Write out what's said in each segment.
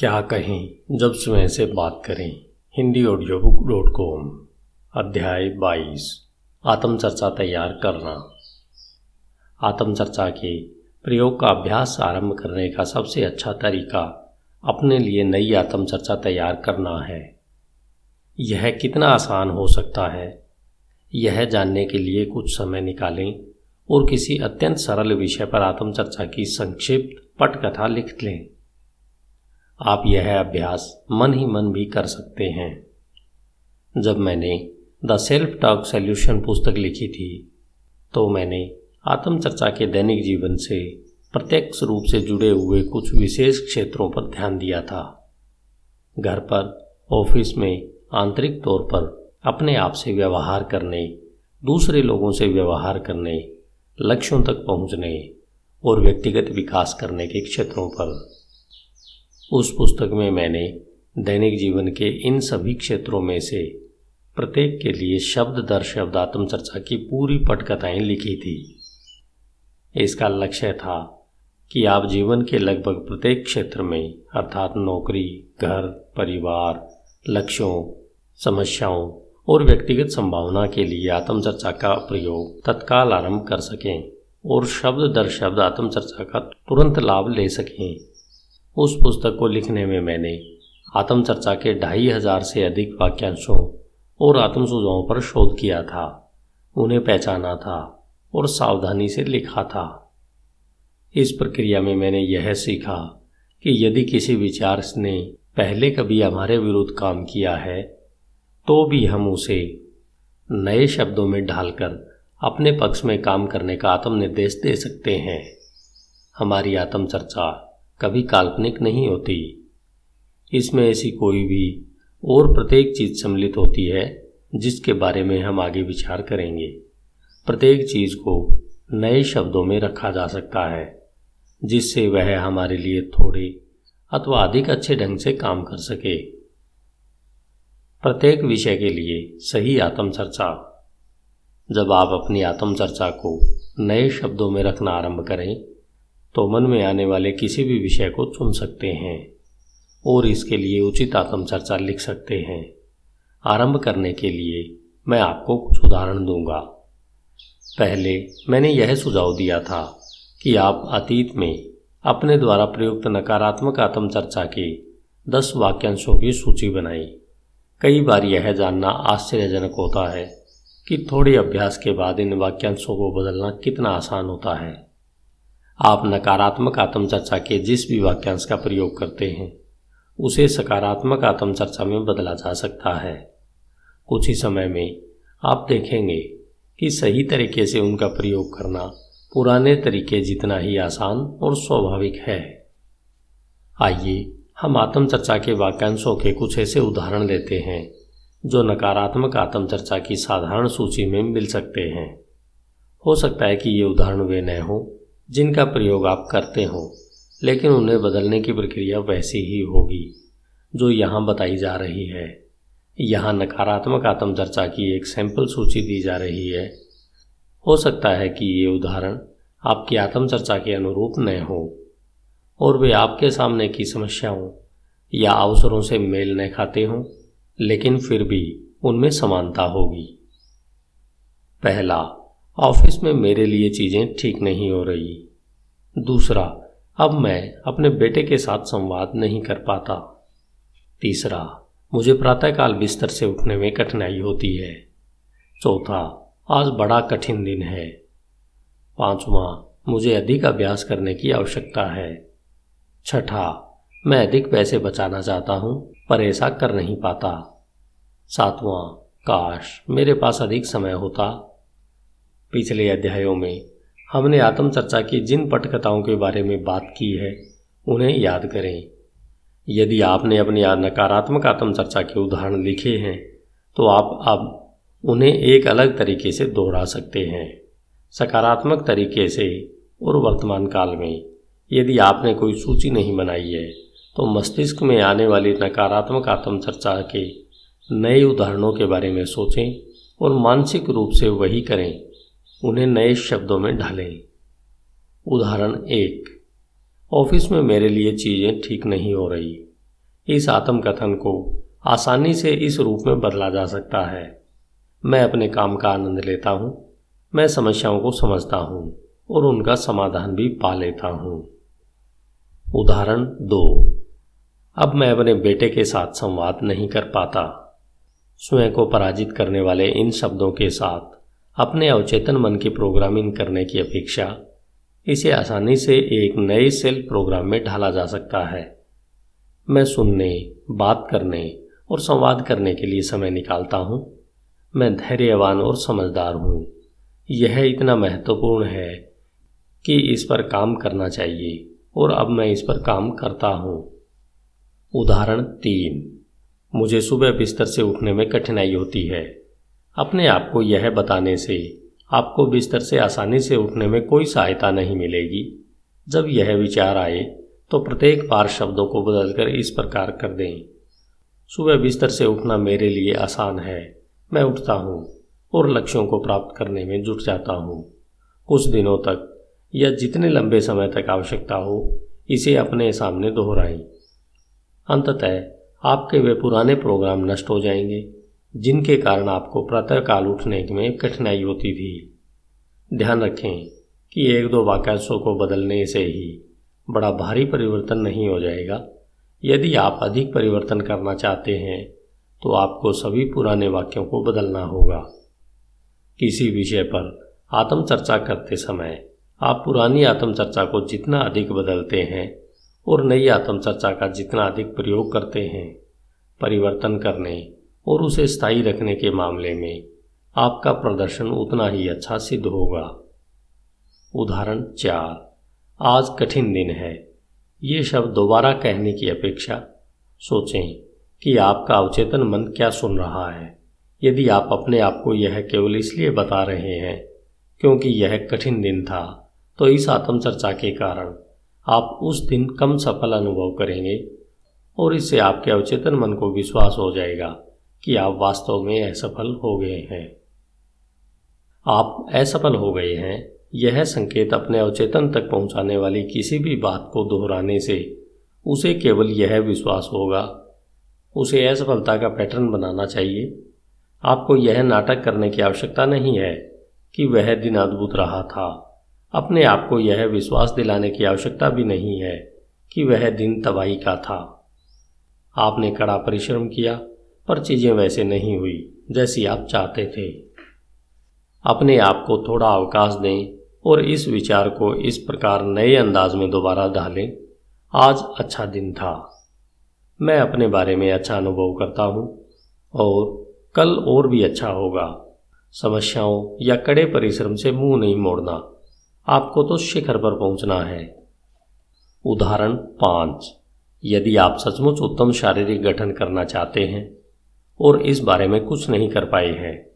क्या कहें, जब स्वयं से बात करें। Hindi audio book dot com अध्याय बाईस, आत्मचर्चा तैयार करना। आत्मचर्चा के प्रयोग का अभ्यास आरंभ करने का सबसे अच्छा तरीका अपने लिए नई आत्मचर्चा तैयार करना है। यह कितना आसान हो सकता है? यह जानने के लिए कुछ समय निकालें और किसी अत्यंत सरल विषय पर आत्मचर्चा की संक्षिप्त पटकथा लिख लें। आप यह अभ्यास मन ही मन भी कर सकते हैं। जब मैंने द सेल्फ टॉक सोल्यूशन पुस्तक लिखी थी तो मैंने आत्मचर्चा के दैनिक जीवन से प्रत्यक्ष रूप से जुड़े हुए कुछ विशेष क्षेत्रों पर ध्यान दिया था। घर पर, ऑफ़िस में आंतरिक तौर पर अपने आप से व्यवहार करने, दूसरे लोगों से व्यवहार करने, लक्ष्यों तक पहुँचने और व्यक्तिगत विकास करने के क्षेत्रों पर उस पुस्तक में मैंने दैनिक जीवन के इन सभी क्षेत्रों में से प्रत्येक के लिए शब्द दर शब्द आत्मचर्चा की पूरी पटकथाएँ लिखी थी। इसका लक्ष्य था कि आप जीवन के लगभग प्रत्येक क्षेत्र में, अर्थात नौकरी, घर, परिवार, लक्ष्यों, समस्याओं और व्यक्तिगत संभावना के लिए आत्मचर्चा का प्रयोग तत्काल आरंभ कर सकें और शब्द दर शब्द आत्मचर्चा का तुरंत लाभ ले सकें। उस पुस्तक को लिखने में मैंने आत्मचर्चा के ढाई हज़ार से अधिक वाक्यांशों और आत्म सुझावों पर शोध किया था, उन्हें पहचाना था और सावधानी से लिखा था। इस प्रक्रिया में मैंने यह सीखा कि यदि किसी विचार ने पहले कभी हमारे विरुद्ध काम किया है तो भी हम उसे नए शब्दों में ढालकर अपने पक्ष में काम करने का आत्मनिर्देश दे सकते हैं। हमारी आत्मचर्चा कभी काल्पनिक नहीं होती। इसमें ऐसी कोई भी और प्रत्येक चीज़ सम्मिलित होती है, जिसके बारे में हम आगे विचार करेंगे। प्रत्येक चीज़ को नए शब्दों में रखा जा सकता है, जिससे वह हमारे लिए थोड़े अथवा अधिक अच्छे ढंग से काम कर सके। प्रत्येक विषय के लिए सही आत्मचर्चा। जब आप अपनी आत्मचर्चा को नए शब्दों में रखना आरंभ करें तो मन में आने वाले किसी भी विषय को चुन सकते हैं और इसके लिए उचित आत्मचर्चा लिख सकते हैं। आरंभ करने के लिए मैं आपको कुछ उदाहरण दूँगा। पहले मैंने यह सुझाव दिया था कि आप अतीत में अपने द्वारा प्रयुक्त नकारात्मक आत्मचर्चा के दस वाक्यांशों की सूची बनाई कई बार यह जानना आश्चर्यजनक होता है कि थोड़े अभ्यास के बाद इन वाक्यांशों को बदलना कितना आसान होता है। आप नकारात्मक आत्मचर्चा के जिस भी वाक्यांश का प्रयोग करते हैं, उसे सकारात्मक आत्मचर्चा में बदला जा सकता है। कुछ ही समय में आप देखेंगे कि सही तरीके से उनका प्रयोग करना पुराने तरीके जितना ही आसान और स्वाभाविक है। आइए हम आत्मचर्चा के वाक्यांशों के कुछ ऐसे उदाहरण लेते हैं, जो नकारात्मक आत्मचर्चा की साधारण सूची में मिल सकते हैं। हो सकता है कि ये उदाहरण वे न हों जिनका प्रयोग आप करते हो, लेकिन उन्हें बदलने की प्रक्रिया वैसी ही होगी, जो यहाँ बताई जा रही है। यहाँ नकारात्मक आत्मचर्चा की एक सैंपल सूची दी जा रही है। हो सकता है कि ये उदाहरण आपकी आत्मचर्चा के अनुरूप न हो, और वे आपके सामने की समस्याओं या अवसरों से मेल न खाते हों, लेकिन फिर भी उनमें समानता होगी। पहला ऑफ़िस में मेरे लिए चीज़ें ठीक नहीं हो रही। दूसरा, अब मैं अपने बेटे के साथ संवाद नहीं कर पाता। तीसरा, मुझे प्रातःकाल बिस्तर से उठने में कठिनाई होती है। चौथा, आज बड़ा कठिन दिन है। पांचवा, मुझे अधिक अभ्यास करने की आवश्यकता है। छठा, मैं अधिक पैसे बचाना चाहता हूँ, पर ऐसा कर नहीं पाता। सातवां, काश मेरे पास अधिक समय होता। पिछले अध्यायों में हमने आत्मचर्चा की जिन पटकथाओं के बारे में बात की है, उन्हें याद करें। यदि आपने अपनी नकारात्मक आत्मचर्चा के उदाहरण लिखे हैं तो आप अब उन्हें एक अलग तरीके से दोहरा सकते हैं। सकारात्मक तरीके से और वर्तमान काल में, यदि आपने कोई सूची नहीं बनाई है तो मस्तिष्क में आने वाली नकारात्मक आत्मचर्चा के नए उदाहरणों के बारे में सोचें और मानसिक रूप से वही करें। उन्हें नए शब्दों में ढालें। उदाहरण एक, ऑफ़िस में मेरे लिए चीज़ें ठीक नहीं हो रही। इस आत्मकथन को आसानी से इस रूप में बदला जा सकता है। मैं अपने काम का आनंद लेता हूँ, मैं समस्याओं को समझता हूँ और उनका समाधान भी पा लेता हूँ। उदाहरण दो, अब मैं अपने बेटे के साथ संवाद नहीं कर पाता। स्वयं को पराजित करने वाले इन शब्दों के साथ अपने अवचेतन मन की प्रोग्रामिंग करने की अपेक्षा, इसे आसानी से एक नए सेल प्रोग्राम में ढाला जा सकता है। मैं सुनने, बात करने और संवाद करने के लिए समय निकालता हूँ। मैं धैर्यवान और समझदार हूँ। यह इतना महत्वपूर्ण है कि इस पर काम करना चाहिए और अब मैं इस पर काम करता हूँ। उदाहरण तीन। मुझे सुबह बिस्तर से उठने में कठिनाई होती है। अपने आप को यह बताने से, आपको बिस्तर से आसानी से उठने में कोई सहायता नहीं मिलेगी। जब यह विचार आए तो प्रत्येक बार शब्दों को बदलकर इस प्रकार कर दें। सुबह बिस्तर से उठना मेरे लिए आसान है। मैं उठता हूँ और लक्ष्यों को प्राप्त करने में जुट जाता हूँ। कुछ दिनों तक, या जितने लंबे समय तक आवश्यकता हो, इसे अपने सामने दोहराएँ। अंततः, आपके वे पुराने प्रोग्राम नष्ट हो जाएँगे। जिनके कारण आपको प्रातःकाल उठने में कठिनाई होती थी। ध्यान रखें कि एक दो वाक्यांशों को बदलने से ही बड़ा भारी परिवर्तन नहीं हो जाएगा। यदि आप अधिक परिवर्तन करना चाहते हैं तो आपको सभी पुराने वाक्यों को बदलना होगा। किसी विषय पर आत्मचर्चा करते समय आप पुरानी आत्मचर्चा को जितना अधिक बदलते हैं और नई आत्मचर्चा का जितना अधिक प्रयोग करते हैं, परिवर्तन करने और उसे स्थायी रखने के मामले में आपका प्रदर्शन उतना ही अच्छा सिद्ध होगा। उदाहरण चार, आज कठिन दिन है। ये शब्द दोबारा कहने की अपेक्षा, सोचें कि आपका अवचेतन मन क्या सुन रहा है। यदि आप अपने आप को यह केवल इसलिए बता रहे हैं क्योंकि यह कठिन दिन था तो इस आत्मचर्चा के कारण आप उस दिन कम सफल अनुभव करेंगे और इससे आपके अवचेतन मन को विश्वास हो जाएगा। कि आप वास्तव में असफल हो गए हैं। आप असफल हो गए हैं, यह संकेत अपने अवचेतन तक पहुँचाने वाली किसी भी बात को दोहराने से, उसे केवल यह विश्वास होगा, उसे असफलता का पैटर्न बनाना चाहिए। आपको यह नाटक करने की आवश्यकता नहीं है कि वह दिन अद्भुत रहा था। अपने आप को यह विश्वास दिलाने की आवश्यकता भी नहीं है कि वह दिन तबाही का था। आपने कड़ा परिश्रम किया पर चीज़ें वैसे नहीं हुई जैसी आप चाहते थे। अपने आप को थोड़ा अवकाश दें और इस विचार को इस प्रकार नए अंदाज में दोबारा ढालें आज अच्छा दिन था। मैं अपने बारे में अच्छा अनुभव करता हूँ और कल और भी अच्छा होगा। समस्याओं या कड़े परिश्रम से मुँह नहीं मोड़ना, आपको तो शिखर पर पहुँचना है। उदाहरण पाँच। यदि आप सचमुच उत्तम शारीरिक गठन करना चाहते हैं और इस बारे में कुछ नहीं कर पाए हैं।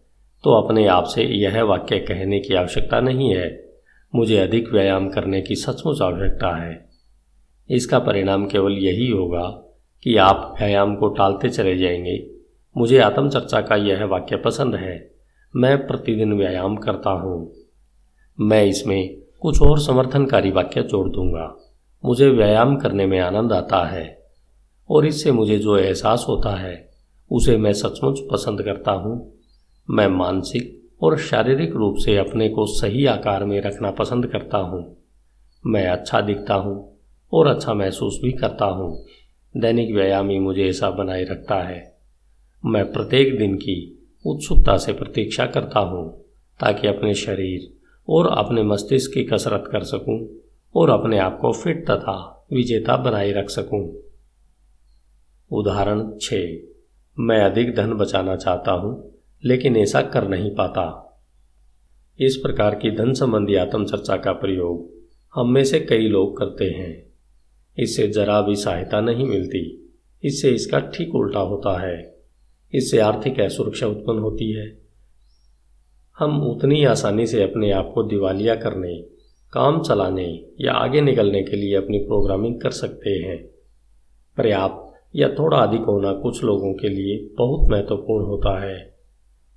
तो अपने आप से यह वाक्य कहने की आवश्यकता नहीं है। मुझे अधिक व्यायाम करने की सचमुच आवश्यकता है। इसका परिणाम केवल यही होगा कि आप व्यायाम को टालते चले जाएँगे। मुझे आत्मचर्चा का यह वाक्य पसंद है। मैं प्रतिदिन व्यायाम करता हूँ। मैं इसमें कुछ और समर्थनकारी वाक्य जोड़ दूँगा। मुझे व्यायाम करने में आनंद आता है। और इससे मुझे जो एहसास होता है उसे मैं सचमुच पसंद करता हूँ। मैं मानसिक और शारीरिक रूप से अपने को सही आकार में रखना पसंद करता हूँ। मैं अच्छा दिखता हूँ और अच्छा महसूस भी करता हूँ। दैनिक व्यायाम ही मुझे ऐसा बनाए रखता है। मैं प्रत्येक दिन की उत्सुकता से प्रतीक्षा करता हूँ ताकि अपने शरीर और अपने मस्तिष्क की कसरत कर सकूँ और अपने आप को फिट तथा विजेता बनाए रख सकूँ। उदाहरण छ। मैं अधिक धन बचाना चाहता हूँ, लेकिन ऐसा कर नहीं पाता। इस प्रकार की धन संबंधी आत्मचर्चा का प्रयोग हम में से कई लोग करते हैं। इससे जरा भी सहायता नहीं मिलती। इससे इसका ठीक उल्टा होता है। इससे आर्थिक असुरक्षा उत्पन्न होती है। हम उतनी आसानी से अपने आप को दिवालिया करने, काम चलाने या आगे निकलने के लिए अपनी प्रोग्रामिंग कर सकते हैं। पर्याप्त या थोड़ा अधिक होना कुछ लोगों के लिए बहुत महत्वपूर्ण होता है।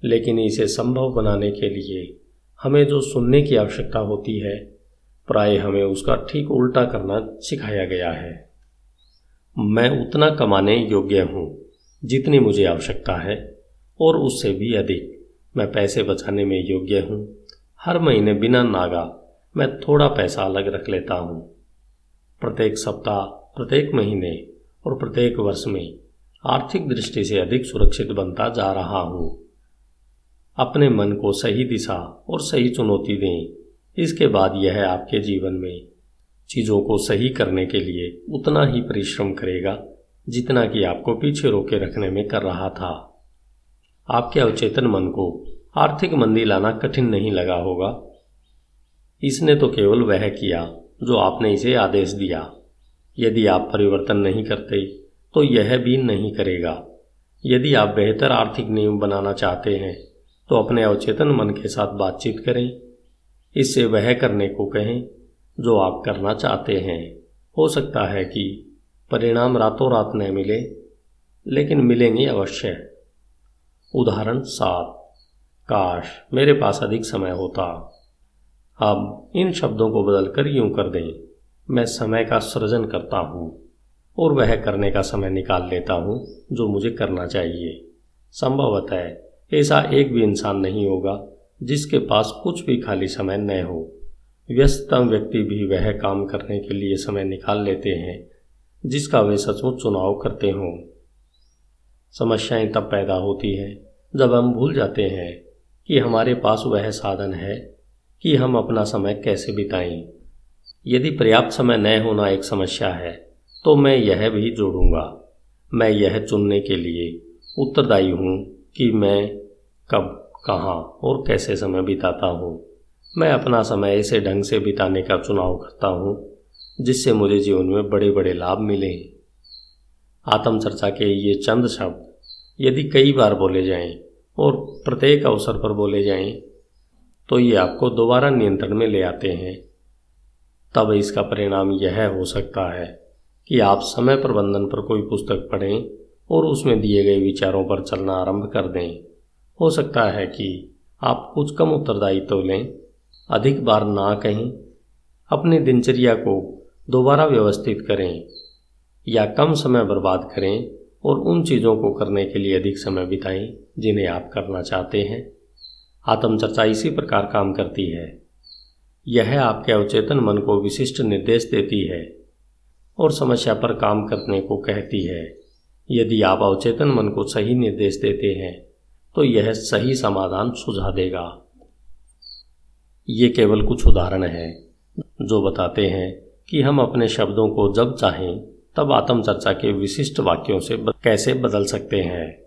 लेकिन इसे संभव बनाने के लिए हमें जो सुनने की आवश्यकता होती है, प्राय हमें उसका ठीक उल्टा करना सिखाया गया है। मैं उतना कमाने योग्य हूँ जितनी मुझे आवश्यकता है, और उससे भी अधिक। मैं पैसे बचाने में योग्य हूँ। हर महीने बिना नागा मैं थोड़ा पैसा अलग रख लेता हूँ। प्रत्येक सप्ताह, प्रत्येक महीने और प्रत्येक वर्ष में आर्थिक दृष्टि से अधिक सुरक्षित बनता जा रहा हूँ। अपने मन को सही दिशा और सही चुनौती दें। इसके बाद यह आपके जीवन में चीज़ों को सही करने के लिए उतना ही परिश्रम करेगा जितना कि आपको पीछे रोके रखने में कर रहा था। आपके अवचेतन मन को आर्थिक मंदी लाना कठिन नहीं लगा होगा। इसने तो केवल वह किया जो आपने इसे आदेश दिया। यदि आप परिवर्तन नहीं करते तो यह भी नहीं करेगा। यदि आप बेहतर आर्थिक नियम बनाना चाहते हैं तो अपने अवचेतन मन के साथ बातचीत करें। इससे वह करने को कहें जो आप करना चाहते हैं। हो सकता है कि परिणाम रातों रात न मिले, लेकिन मिलेंगे अवश्य। उदाहरण सात, काश मेरे पास अधिक समय होता। अब इन शब्दों को बदलकर यूँ कर दें। मैं समय का सृजन करता हूँ और वह करने का समय निकाल लेता हूँ जो मुझे करना चाहिए। संभवतः ऐसा एक भी इंसान नहीं होगा जिसके पास कुछ भी खाली समय न हो। व्यस्ततम व्यक्ति भी वह काम करने के लिए समय निकाल लेते हैं, जिसका वे सचमुच चुनाव करते हों। समस्याएँ तब पैदा होती हैं जब हम भूल जाते हैं कि हमारे पास वह साधन है कि हम अपना समय कैसे बिताएँ। यदि पर्याप्त समय न होना एक समस्या है तो मैं यह भी जोड़ूँगा। मैं यह चुनने के लिए उत्तरदायी हूँ कि मैं कब, कहाँ और कैसे समय बिताता हूँ। मैं अपना समय ऐसे ढंग से बिताने का चुनाव करता हूँ, जिससे मुझे जीवन में बड़े बड़े लाभ मिले। आत्मचर्चा के ये चंद शब्द यदि कई बार बोले जाएँ और प्रत्येक अवसर पर बोले जाएँ तो ये आपको दोबारा नियंत्रण में ले आते हैं। तब इसका परिणाम यह हो सकता है कि आप समय प्रबंधन पर कोई पुस्तक पढ़ें और उसमें दिए गए विचारों पर चलना आरंभ कर दें। हो सकता है कि आप कुछ कम उत्तरदायित्व तो लें, अधिक बार ना कहें, अपनी दिनचर्या को दोबारा व्यवस्थित करें या कम समय बर्बाद करें और उन चीज़ों को करने के लिए अधिक समय बिताएँ जिन्हें आप करना चाहते हैं। आत्मचर्चा इसी प्रकार काम करती है। यह आपके अवचेतन मन को विशिष्ट निर्देश देती है और समस्या पर काम करने को कहती है। यदि आप अवचेतन मन को सही निर्देश देते हैं तो यह सही समाधान सुझा देगा। ये केवल कुछ उदाहरण हैं, जो बताते हैं कि हम अपने शब्दों को जब चाहें, तब आत्मचर्चा के विशिष्ट वाक्यों से कैसे बदल सकते हैं।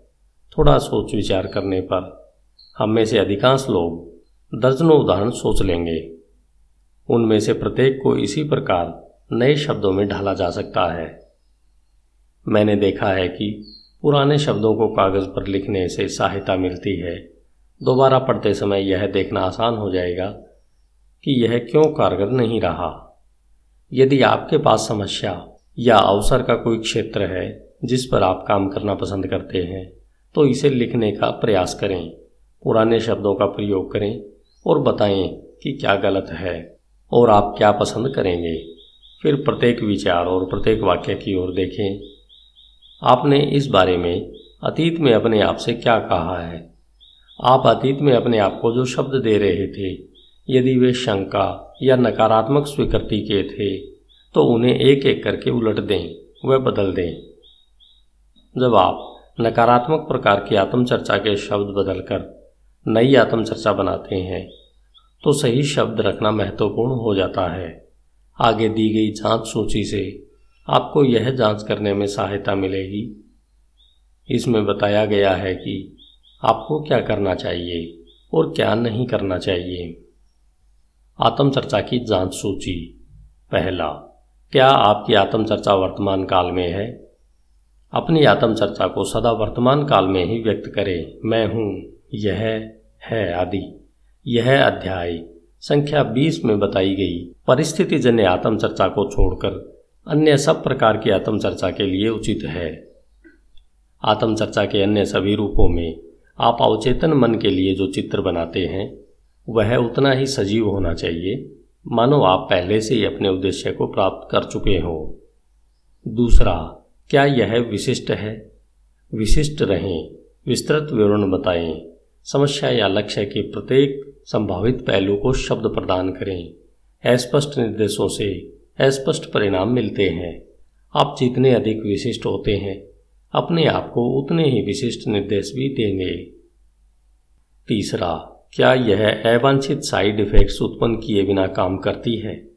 थोड़ा सोच विचार करने पर हम में से अधिकांश लोग दर्जनों उदाहरण सोच लेंगे। उनमें से प्रत्येक को इसी प्रकार नए शब्दों में ढाला जा सकता है। मैंने देखा है कि पुराने शब्दों को कागज़ पर लिखने से सहायता मिलती है। दोबारा पढ़ते समय यह देखना आसान हो जाएगा कि यह क्यों कारगर नहीं रहा। यदि आपके पास समस्या या अवसर का कोई क्षेत्र है जिस पर आप काम करना पसंद करते हैं तो इसे लिखने का प्रयास करें, पुराने शब्दों का प्रयोग करें और बताएँ कि क्या गलत है। और आप क्या पसंद करेंगे? फिर प्रत्येक विचार और प्रत्येक वाक्य की ओर देखें। आपने इस बारे में अतीत में अपने आप से क्या कहा है? आप अतीत में अपने आप को जो शब्द दे रहे थे, यदि वे शंका या नकारात्मक स्वीकृति के थे तो उन्हें एक एक करके उलट दें व बदल दें। जब आप नकारात्मक प्रकार की आत्मचर्चा के शब्द बदलकर नई आत्मचर्चा बनाते हैं तो सही शब्द रखना महत्वपूर्ण हो जाता है। आगे दी गई जाँच सूची से आपको यह जाँच करने में सहायता मिलेगी। इसमें बताया गया है कि आपको क्या करना चाहिए और क्या नहीं करना चाहिए। आत्मचर्चा की जाँच सूची। पहला, क्या आपकी आत्मचर्चा वर्तमान काल में है? अपनी आत्मचर्चा को सदा वर्तमान काल में ही व्यक्त करें, मैं हूँ, यह है आदि। यह अध्याय संख्या 20 में बताई गई परिस्थिति जन्य आत्मचर्चा को छोड़कर अन्य सब प्रकार की आत्मचर्चा के लिए उचित है। आत्मचर्चा के अन्य सभी रूपों में आप अवचेतन मन के लिए जो चित्र बनाते हैं, वह उतना ही सजीव होना चाहिए। मानो आप पहले से ही अपने उद्देश्य को प्राप्त कर चुके हो। दूसरा, क्या यह विशिष्ट है? विशिष्ट रहें, विस्तृत विवरण बताएँ। समस्या या लक्ष्य के प्रत्येक संभावित पहलू को शब्द प्रदान करें। अस्पष्ट निर्देशों से अस्पष्ट परिणाम मिलते हैं। आप जितने अधिक विशिष्ट होते हैं, अपने आप को उतने ही विशिष्ट निर्देश भी देंगे। तीसरा, क्या यह अवांछित साइड इफेक्ट्स उत्पन्न किए बिना काम करती है?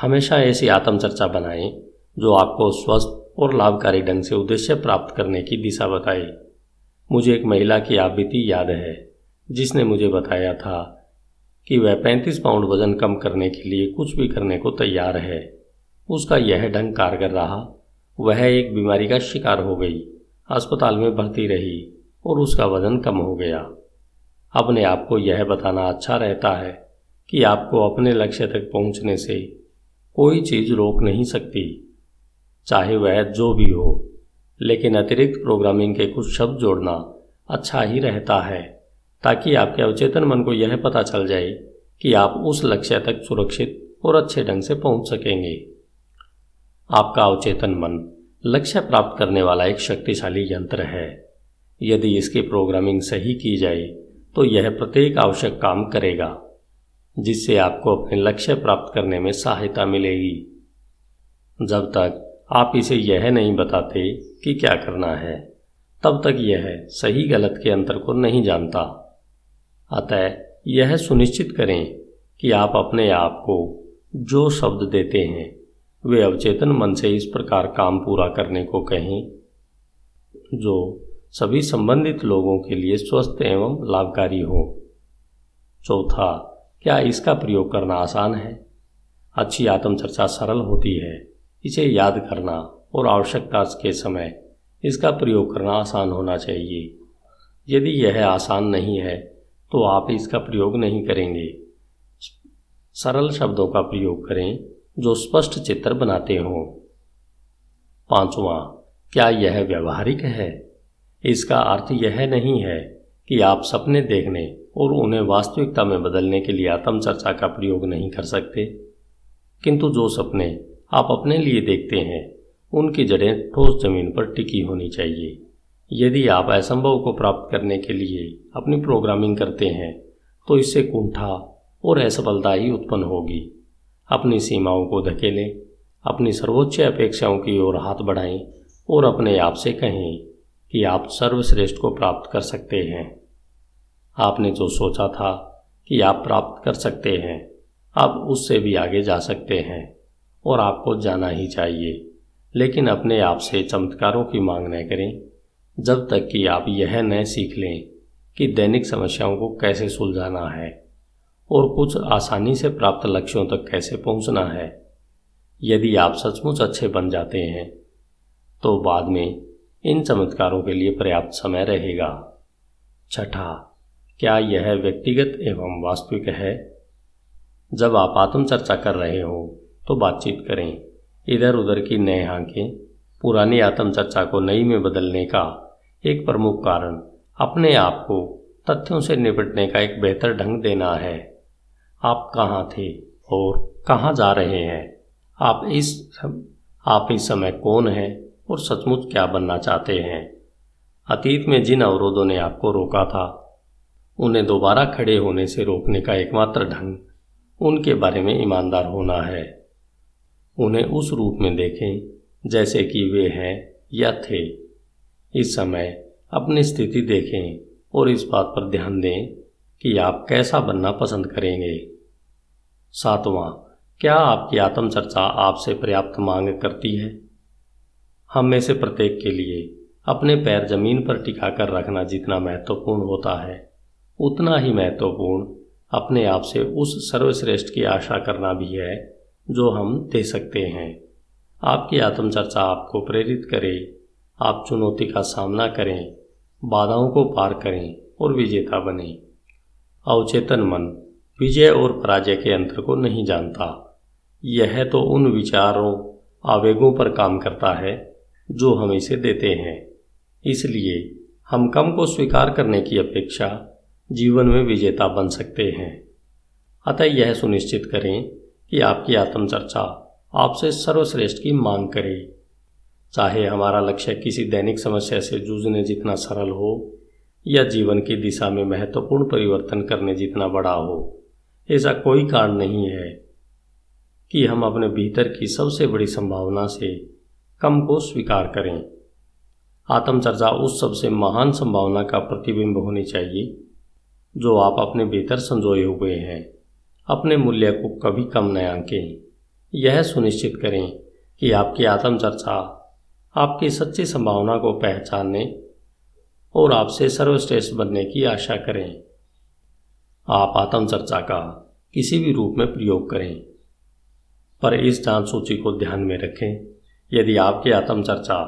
हमेशा ऐसी आत्मचर्चा बनाएँ, जो आपको स्वस्थ और लाभकारी ढंग से उद्देश्य प्राप्त करने की दिशा बताए। मुझे एक महिला की आवृत्ति याद है, जिसने मुझे बताया था कि वह पैंतीस पाउंड वज़न कम करने के लिए कुछ भी करने को तैयार है। उसका यह ढंग कारगर रहा। वह एक बीमारी का शिकार हो गई, अस्पताल में भर्ती रही और उसका वज़न कम हो गया। अपने आप को यह बताना अच्छा रहता है कि आपको अपने लक्ष्य तक पहुँचने से कोई चीज़ रोक नहीं सकती, चाहे वह जो भी हो। लेकिन अतिरिक्त प्रोग्रामिंग के कुछ शब्द जोड़ना अच्छा ही रहता है, ताकि आपके अवचेतन मन को यह पता चल जाए कि आप उस लक्ष्य तक सुरक्षित और अच्छे ढंग से पहुँच सकेंगे। आपका अवचेतन मन लक्ष्य प्राप्त करने वाला एक शक्तिशाली यंत्र है। यदि इसकी प्रोग्रामिंग सही की जाए तो यह प्रत्येक आवश्यक काम करेगा, जिससे आपको अपने लक्ष्य प्राप्त करने में सहायता मिलेगी। जब तक आप इसे यह नहीं बताते कि क्या करना है, तब तक यह सही गलत के अंतर को नहीं जानता। अतः यह सुनिश्चित करें कि आप अपने आप को जो शब्द देते हैं, वे अवचेतन मन से इस प्रकार काम पूरा करने को कहें, जो सभी संबंधित लोगों के लिए स्वस्थ एवं लाभकारी हो। चौथा, क्या इसका प्रयोग करना आसान है? अच्छी आत्मचर्चा सरल होती है, इसे याद करना। और आवश्यकता के समय इसका प्रयोग करना आसान होना चाहिए। यदि यह आसान नहीं है तो आप इसका प्रयोग नहीं करेंगे। सरल शब्दों का प्रयोग करें जो स्पष्ट चित्र बनाते हों। पांचवा, क्या यह व्यवहारिक है? इसका अर्थ यह नहीं है कि आप सपने देखने और उन्हें वास्तविकता में बदलने के लिए आत्मचर्चा का प्रयोग नहीं कर सकते। किंतु जो सपने आप अपने लिए देखते हैं उनकी जड़ें ठोस ज़मीन पर टिकी होनी चाहिए। यदि आप असंभव को प्राप्त करने के लिए अपनी प्रोग्रामिंग करते हैं तो इससे कुंठा और असफलता ही उत्पन्न होगी। अपनी सीमाओं को धकेलें, अपनी सर्वोच्च अपेक्षाओं की ओर हाथ बढ़ाएँ और अपने आप से कहें कि आप सर्वश्रेष्ठ को प्राप्त कर सकते हैं। आपने जो सोचा था कि आप प्राप्त कर सकते हैं, आप उससे भी आगे जा सकते हैं और आपको जाना ही चाहिए। लेकिन अपने आप से चमत्कारों की मांग न करें। जब तक कि आप यह न सीख लें कि दैनिक समस्याओं को कैसे सुलझाना है और कुछ आसानी से प्राप्त लक्ष्यों तक कैसे पहुँचना है। यदि आप सचमुच अच्छे बन जाते हैं तो बाद में इन चमत्कारों के लिए पर्याप्त समय रहेगा। छठा, क्या यह व्यक्तिगत एवं वास्तविक है? जब आप आत्मचर्चा कर रहे हो तो बातचीत करें। इधर उधर की नए आँखें पुरानी आत्मचर्चा को नई में बदलने का एक प्रमुख कारण अपने आप को तथ्यों से निपटने का एक बेहतर ढंग देना है। आप कहाँ थे और कहाँ जा रहे हैं? आप इस आप इस समय कौन हैं और सचमुच क्या बनना चाहते हैं? अतीत में जिन अवरोधों ने आपको रोका था, उन्हें दोबारा खड़े होने से रोकने का एकमात्र ढंग उनके बारे में ईमानदार होना है। उन्हें उस रूप में देखें, जैसे कि वे हैं या थे। इस समय अपनी स्थिति देखें और इस बात पर ध्यान दें कि आप कैसा बनना पसंद करेंगे। सातवां, क्या आपकी आत्मचर्चा आपसे पर्याप्त मांग करती है? हम में से प्रत्येक के लिए अपने पैर ज़मीन पर टिकाकर रखना जितना महत्वपूर्ण होता है, उतना ही महत्वपूर्ण अपने आप से उस सर्वश्रेष्ठ की आशा करना भी है जो हम दे सकते हैं। आपकी आत्मचर्चा आपको प्रेरित करे। आप चुनौती का सामना करें, बाधाओं को पार करें और विजेता बने। अवचेतन मन विजय और पराजय के अंतर को नहीं जानता। यह तो उन विचारों, आवेगों पर काम करता है जो हम इसे देते हैं। इसलिए हम कम को स्वीकार करने की अपेक्षा जीवन में विजेता बन सकते हैं। अतः यह सुनिश्चित करें कि आपकी आत्मचर्चा आपसे सर्वश्रेष्ठ की मांग करे। चाहे हमारा लक्ष्य किसी दैनिक समस्या से जूझने जितना सरल हो, या जीवन की दिशा में महत्वपूर्ण परिवर्तन करने जितना बड़ा हो, ऐसा कोई कारण नहीं है कि हम अपने भीतर की सबसे बड़ी संभावना से कम को स्वीकार करें। आत्मचर्चा उस सबसे महान संभावना का प्रतिबिंब होनी चाहिए, जो आप अपने भीतर संजोए हुए हैं। अपने मूल्य को कभी कम न आंकें। यह सुनिश्चित करें कि आपकी आत्मचर्चा, आपकी सच्ची संभावना को पहचानने और आपसे सर्वश्रेष्ठ बनने की आशा करें। आप आत्मचर्चा का किसी भी रूप में प्रयोग करें, पर इस जाँच सूची को ध्यान में रखें। यदि आपकी आत्मचर्चा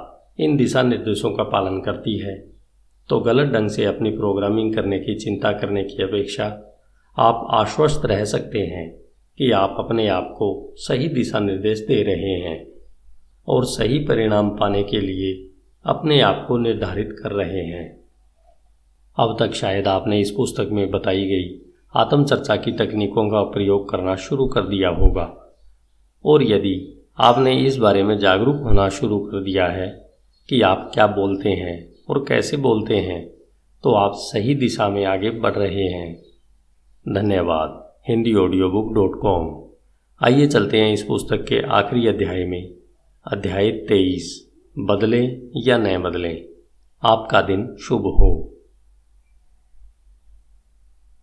इन दिशा निर्देशों का पालन करती है तो गलत ढंग से अपनी प्रोग्रामिंग करने की, चिंता करने की अपेक्षा आप आश्वस्त रह सकते हैं कि आप अपने आप को सही दिशा निर्देश दे रहे हैं और सही परिणाम पाने के लिए अपने आप को निर्धारित कर रहे हैं। अब तक शायद आपने इस पुस्तक में बताई गई आत्मचर्चा की तकनीकों का प्रयोग करना शुरू कर दिया होगा। और यदि आपने इस बारे में जागरूक होना शुरू कर दिया है कि आप क्या बोलते हैं और कैसे बोलते हैं तो आप सही दिशा में आगे बढ़ रहे हैं। धन्यवाद। Hindi audio book dot com आइए चलते हैं इस पुस्तक के आखिरी अध्याय में। अध्याय तेईस। बदलें या न बदलें। आपका दिन शुभ हो।